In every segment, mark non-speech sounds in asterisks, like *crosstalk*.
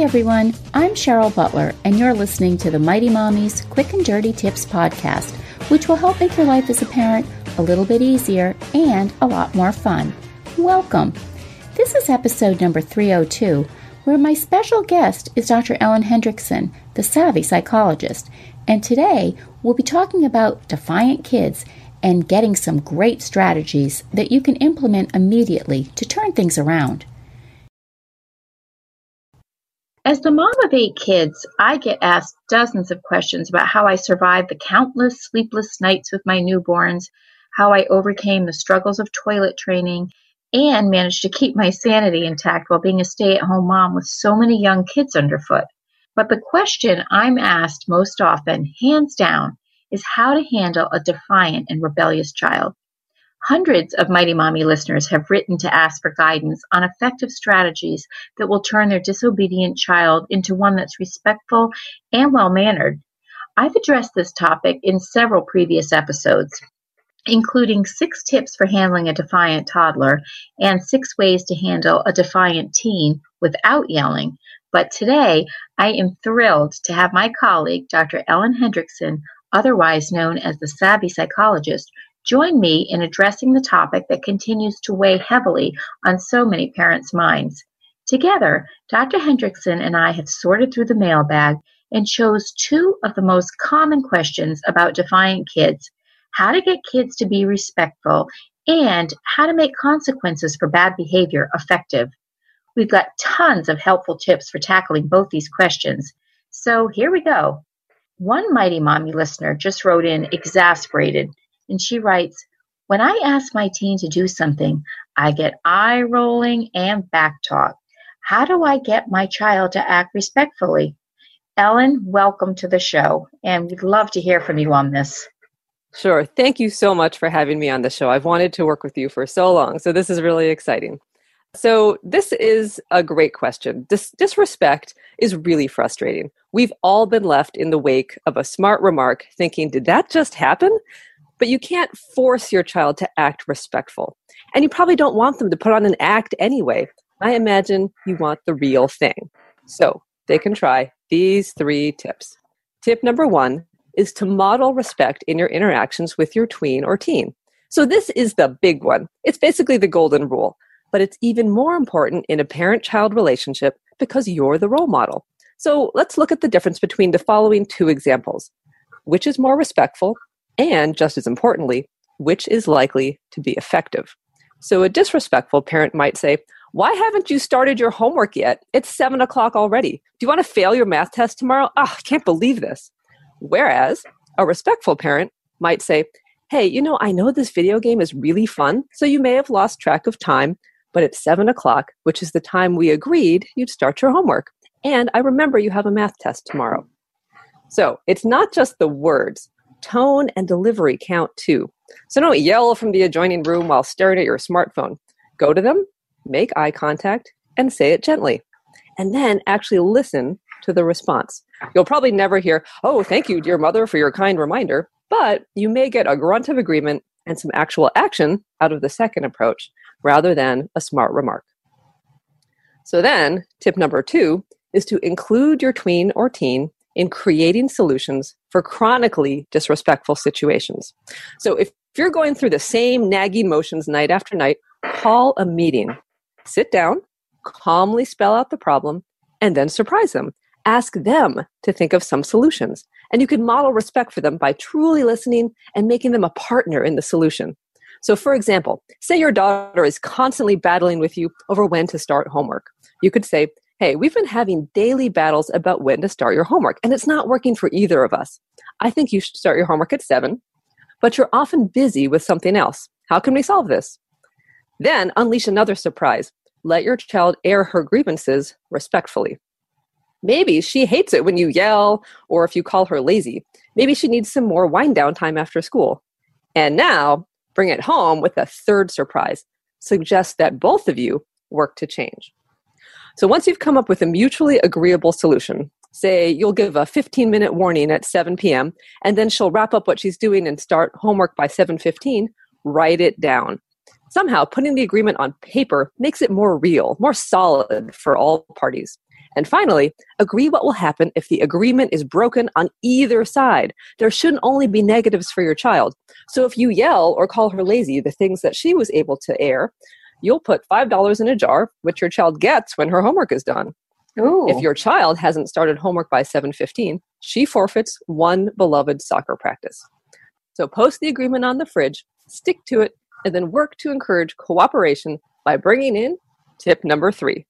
Everyone. I'm Cheryl Butler, and you're listening to the Mighty Mommy's Quick and Dirty Tips podcast, which will help make your life as a parent a little bit easier and a lot more fun. Welcome. This is episode number 302, where my special guest is Dr. Ellen Hendriksen, the savvy psychologist. And today we'll be talking about defiant kids and getting some great strategies that you can implement immediately to turn things around. As the mom of eight kids, I get asked dozens of questions about how I survived the countless sleepless nights with my newborns, how I overcame the struggles of toilet training, and managed to keep my sanity intact while being a stay at home mom with so many young kids underfoot. But the question I'm asked most often, hands down, is how to handle a defiant and rebellious child. Hundreds of Mighty Mommy listeners have written to ask for guidance on effective strategies that will turn their disobedient child into one that's respectful and well mannered. I've addressed this topic in several previous episodes, including six tips for handling a defiant toddler and six ways to handle a defiant teen without yelling. But today, I am thrilled to have my colleague, Dr. Ellen Hendriksen, otherwise known as the Savvy Psychologist, Join me in addressing the topic that continues to weigh heavily on so many parents' minds. Together, Dr. Hendriksen and I have sorted through the mailbag and chose two of the most common questions about defiant kids how to get kids to be respectful and how to make consequences for bad behavior effective. We've got tons of helpful tips for tackling both these questions. So here we go. One Mighty Mommy listener just wrote in exasperated and she writes, When I ask my teen to do something, I get eye rolling and back talk. How do I get my child to act respectfully? Ellen, welcome to the show, and we'd love to hear from you on this. Sure. Thank you so much for having me on the show. I've wanted to work with you for so long, so this is really exciting. So, this is a great question. Dis- disrespect is really frustrating. We've all been left in the wake of a smart remark thinking, did that just happen? But you can't force your child to act respectful. And you probably don't want them to put on an act anyway. I imagine you want the real thing. So they can try these three tips. Tip number one is to model respect in your interactions with your tween or teen. So this is the big one. It's basically the golden rule, but it's even more important in a parent child relationship because you're the role model. So let's look at the difference between the following two examples. Which is more respectful and just as importantly, which is likely to be effective. So a disrespectful parent might say, Why haven't you started your homework yet? It's seven o'clock already. Do you want to fail your math test tomorrow? Oh, I can't believe this. Whereas a respectful parent might say, Hey, you know, I know this video game is really fun, so you may have lost track of time, but it's seven o'clock, which is the time we agreed you'd start your homework. And I remember you have a math test tomorrow. So it's not just the words, tone and delivery count too. So don't yell from the adjoining room while staring at your smartphone. Go to them, make eye contact, and say it gently. And then actually listen to the response. You'll probably never hear, Oh, thank you, dear mother, for your kind reminder, but you may get a grunt of agreement and some actual action out of the second approach rather than a smart remark. So then, tip number two is to include your tween or teen in creating solutions for chronically disrespectful situations. So if you're going through the same nagging motions night after night, call a meeting. Sit down, calmly spell out the problem, and then surprise them. Ask them to think of some solutions. And you can model respect for them by truly listening and making them a partner in the solution. So, for example, say your daughter is constantly battling with you over when to start homework. You could say, Hey, we've been having daily battles about when to start your homework, and it's not working for either of us. I think you should start your homework at seven, but you're often busy with something else. How can we solve this? Then unleash another surprise. Let your child air her grievances respectfully. Maybe she hates it when you yell or if you call her lazy. Maybe she needs some more wind down time after school. And now, bring it home with a third surprise. Suggest that both of you work to change. So once you've come up with a mutually agreeable solution, say you'll give a 15 minute warning at 7 p.m. and then she'll wrap up what she's doing and start homework by 7:15, write it down. Somehow putting the agreement on paper makes it more real, more solid for all parties. And finally, agree what will happen if the agreement is broken on either side. There shouldn't only be negatives for your child. So if you yell or call her lazy, the things that she was able to air, you'll put $5 in a jar, which your child gets when her homework is done. Ooh. If your child hasn't started homework by 7:15, she forfeits one beloved soccer practice. So post the agreement on the fridge, stick to it, and then work to encourage cooperation by bringing in tip number 3.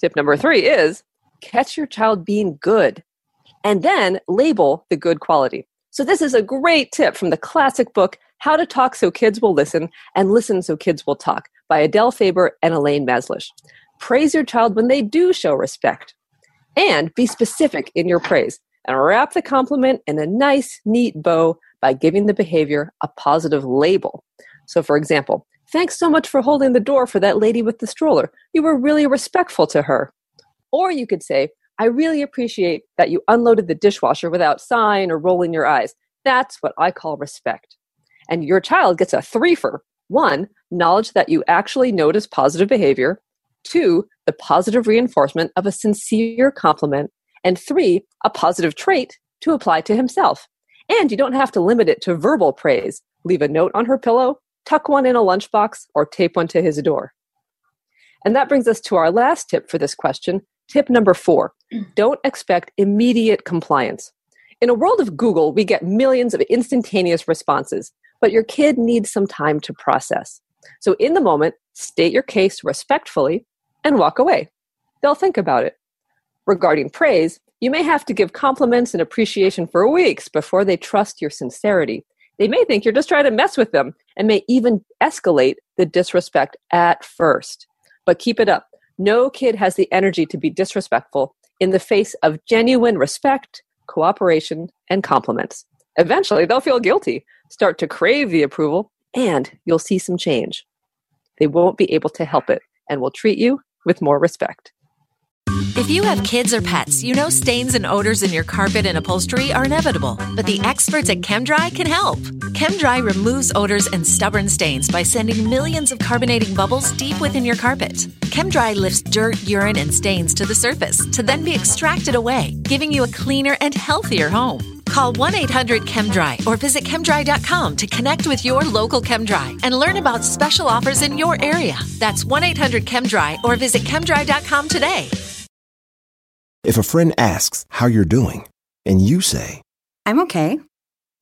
Tip number 3 is catch your child being good and then label the good quality. So this is a great tip from the classic book How to Talk So Kids Will Listen and Listen So Kids Will Talk by Adele Faber and Elaine Mazlish. Praise your child when they do show respect. And be specific in your praise and wrap the compliment in a nice, neat bow by giving the behavior a positive label. So, for example, thanks so much for holding the door for that lady with the stroller. You were really respectful to her. Or you could say, I really appreciate that you unloaded the dishwasher without sighing or rolling your eyes. That's what I call respect. And your child gets a three for one, knowledge that you actually notice positive behavior. Two, the positive reinforcement of a sincere compliment. And three, a positive trait to apply to himself. And you don't have to limit it to verbal praise. Leave a note on her pillow, tuck one in a lunchbox, or tape one to his door. And that brings us to our last tip for this question. Tip number four *clears throat* don't expect immediate compliance. In a world of Google, we get millions of instantaneous responses but your kid needs some time to process. So, in the moment, state your case respectfully and walk away. They'll think about it. Regarding praise, you may have to give compliments and appreciation for weeks before they trust your sincerity. They may think you're just trying to mess with them and may even escalate the disrespect at first. But keep it up. No kid has the energy to be disrespectful in the face of genuine respect, cooperation, and compliments. Eventually, they'll feel guilty, start to crave the approval, and you'll see some change. They won't be able to help it and will treat you with more respect. If you have kids or pets, you know stains and odors in your carpet and upholstery are inevitable, but the experts at ChemDry can help. ChemDry removes odors and stubborn stains by sending millions of carbonating bubbles deep within your carpet. ChemDry lifts dirt, urine, and stains to the surface to then be extracted away, giving you a cleaner and healthier home. Call 1 800 ChemDry or visit chemdry.com to connect with your local ChemDry and learn about special offers in your area. That's 1 800 ChemDry or visit chemdry.com today. If a friend asks how you're doing, and you say, I'm okay,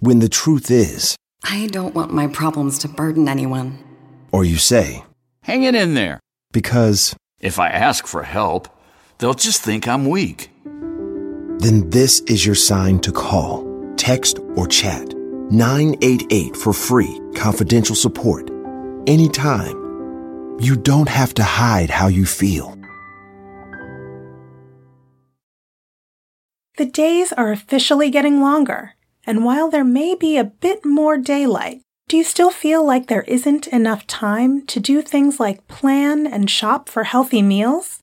when the truth is, I don't want my problems to burden anyone. Or you say, Hang it in there. Because if I ask for help, they'll just think I'm weak. Then this is your sign to call, text, or chat 988 for free, confidential support. Anytime. You don't have to hide how you feel. The days are officially getting longer, and while there may be a bit more daylight, do you still feel like there isn't enough time to do things like plan and shop for healthy meals?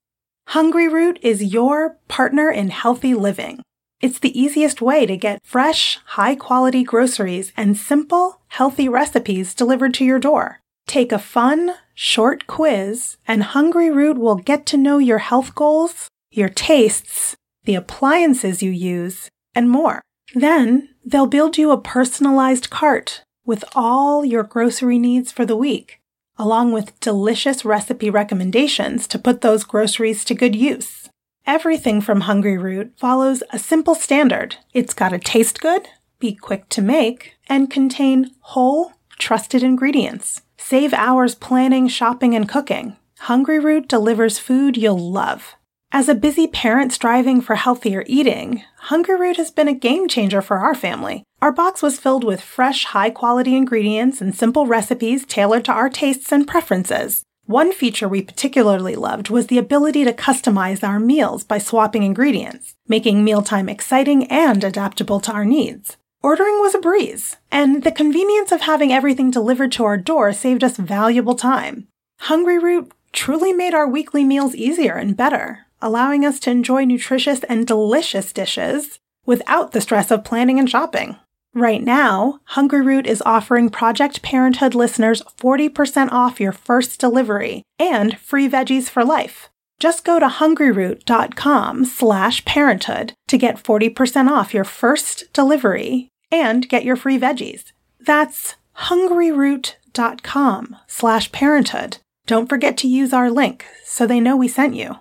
Hungryroot is your partner in healthy living. It's the easiest way to get fresh, high quality groceries and simple, healthy recipes delivered to your door. Take a fun, short quiz, and Hungryroot will get to know your health goals, your tastes, the appliances you use, and more. Then they'll build you a personalized cart with all your grocery needs for the week, along with delicious recipe recommendations to put those groceries to good use. Everything from Hungryroot follows a simple standard. It's got to taste good, be quick to make, and contain whole, trusted ingredients. Save hours planning, shopping, and cooking. Hungryroot delivers food you'll love. As a busy parent striving for healthier eating, Hungryroot has been a game changer for our family. Our box was filled with fresh, high quality ingredients and simple recipes tailored to our tastes and preferences. One feature we particularly loved was the ability to customize our meals by swapping ingredients, making mealtime exciting and adaptable to our needs. Ordering was a breeze, and the convenience of having everything delivered to our door saved us valuable time. Hungryroot truly made our weekly meals easier and better, allowing us to enjoy nutritious and delicious dishes without the stress of planning and shopping. Right now, Hungryroot is offering Project Parenthood listeners 40% off your first delivery and free veggies for life. Just go to hungryroot.com slash parenthood to get 40% off your first delivery and get your free veggies. That's hungryroot.com slash parenthood. Don't forget to use our link so they know we sent you.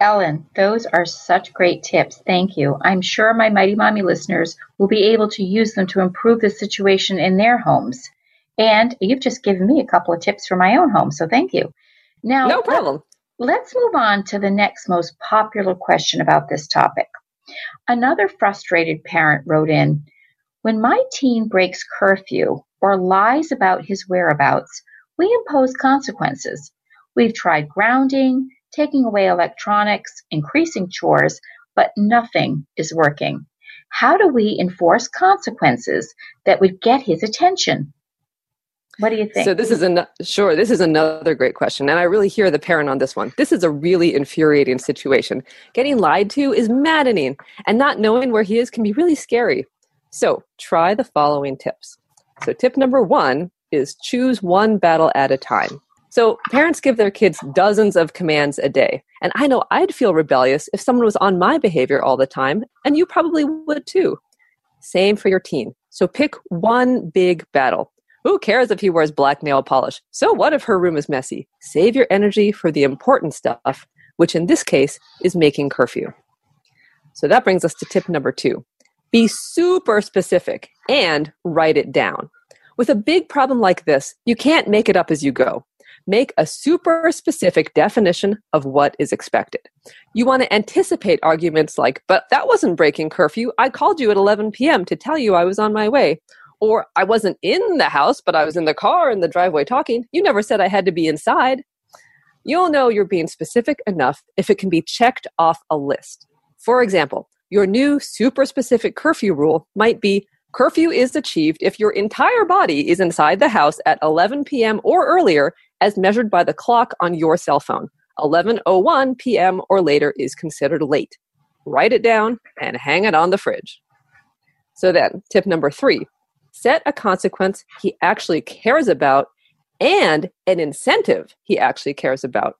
Ellen, those are such great tips. Thank you. I'm sure my Mighty Mommy listeners will be able to use them to improve the situation in their homes. And you've just given me a couple of tips for my own home, so thank you. Now, no problem. Let's move on to the next most popular question about this topic. Another frustrated parent wrote in When my teen breaks curfew or lies about his whereabouts, we impose consequences. We've tried grounding, taking away electronics, increasing chores, but nothing is working. How do we enforce consequences that would get his attention? What do you think? So this is an sure. This is another great question, and I really hear the parent on this one. This is a really infuriating situation. Getting lied to is maddening, and not knowing where he is can be really scary. So try the following tips. So tip number one is choose one battle at a time. So parents give their kids dozens of commands a day. And I know I'd feel rebellious if someone was on my behavior all the time, and you probably would too. Same for your teen. So pick one big battle. Who cares if he wears black nail polish? So what if her room is messy? Save your energy for the important stuff, which in this case is making curfew. So that brings us to tip number two be super specific and write it down. With a big problem like this, you can't make it up as you go. Make a super specific definition of what is expected. You want to anticipate arguments like, but that wasn't breaking curfew. I called you at 11 p.m. to tell you I was on my way. Or I wasn't in the house, but I was in the car in the driveway talking. You never said I had to be inside. You'll know you're being specific enough if it can be checked off a list. For example, your new super specific curfew rule might be curfew is achieved if your entire body is inside the house at 11 p.m. or earlier as measured by the clock on your cell phone. 11:01 p.m. or later is considered late. Write it down and hang it on the fridge. So then, tip number 3, set a consequence he actually cares about and an incentive he actually cares about.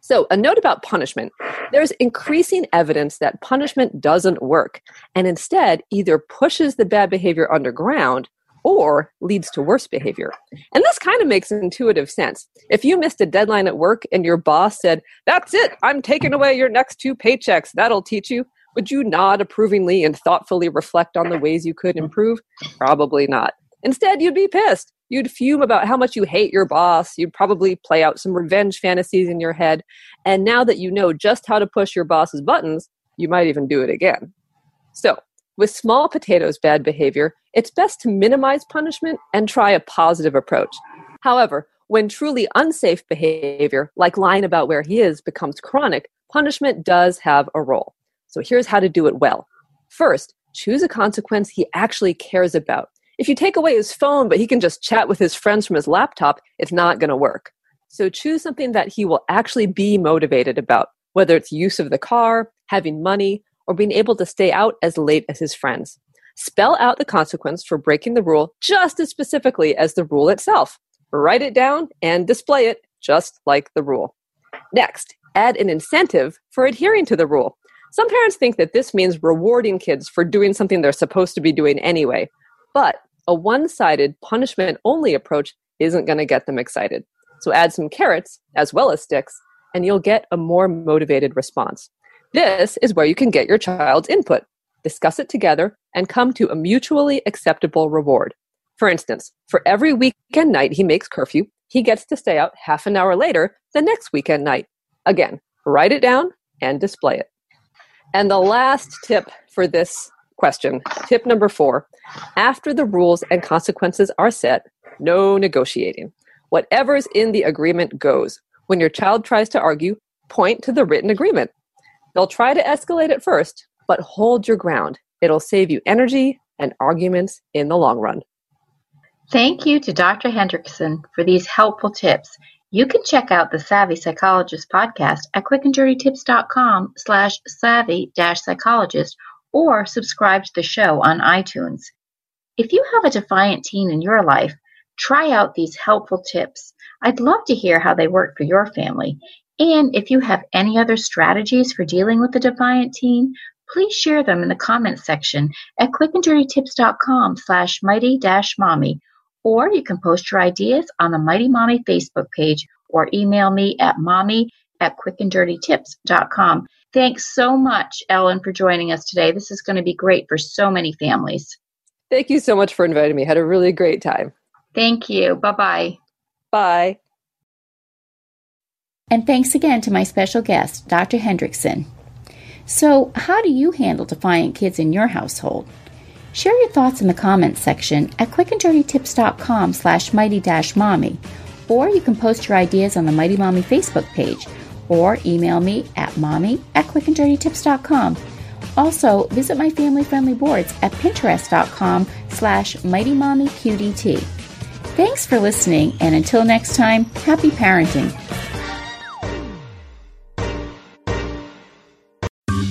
So, a note about punishment. There's increasing evidence that punishment doesn't work and instead either pushes the bad behavior underground or leads to worse behavior. And this kind of makes intuitive sense. If you missed a deadline at work and your boss said, That's it, I'm taking away your next two paychecks, that'll teach you, would you nod approvingly and thoughtfully reflect on the ways you could improve? Probably not. Instead, you'd be pissed. You'd fume about how much you hate your boss. You'd probably play out some revenge fantasies in your head. And now that you know just how to push your boss's buttons, you might even do it again. So, with small potatoes bad behavior, it's best to minimize punishment and try a positive approach. However, when truly unsafe behavior, like lying about where he is, becomes chronic, punishment does have a role. So here's how to do it well. First, choose a consequence he actually cares about. If you take away his phone, but he can just chat with his friends from his laptop, it's not going to work. So choose something that he will actually be motivated about, whether it's use of the car, having money, or being able to stay out as late as his friends. Spell out the consequence for breaking the rule just as specifically as the rule itself. Write it down and display it just like the rule. Next, add an incentive for adhering to the rule. Some parents think that this means rewarding kids for doing something they're supposed to be doing anyway, but a one sided punishment only approach isn't going to get them excited. So add some carrots as well as sticks, and you'll get a more motivated response. This is where you can get your child's input, discuss it together, and come to a mutually acceptable reward. For instance, for every weekend night he makes curfew, he gets to stay out half an hour later the next weekend night. Again, write it down and display it. And the last tip for this question, tip number four after the rules and consequences are set, no negotiating. Whatever's in the agreement goes. When your child tries to argue, point to the written agreement. They'll try to escalate at first, but hold your ground. It'll save you energy and arguments in the long run. Thank you to Dr. Hendriksen for these helpful tips. You can check out the Savvy Psychologist podcast at quickanddirtytips.com slash savvy-psychologist or subscribe to the show on iTunes. If you have a defiant teen in your life, try out these helpful tips. I'd love to hear how they work for your family. And if you have any other strategies for dealing with the defiant teen, please share them in the comments section at quickanddirtytips.com slash mighty dash mommy. or you can post your ideas on the Mighty Mommy Facebook page or email me at mommy at quickanddirtytips.com. Thanks so much, Ellen, for joining us today. This is going to be great for so many families. Thank you so much for inviting me. Had a really great time. Thank you. Bye-bye. Bye. And thanks again to my special guest, Dr. Hendriksen. So, how do you handle defiant kids in your household? Share your thoughts in the comments section at quickanddirtytips.com slash mighty-mommy, or you can post your ideas on the Mighty Mommy Facebook page, or email me at mommy at quickanddirtytips.com. Also, visit my family-friendly boards at pinterest.com slash mightymommyqdt. Thanks for listening, and until next time, happy parenting.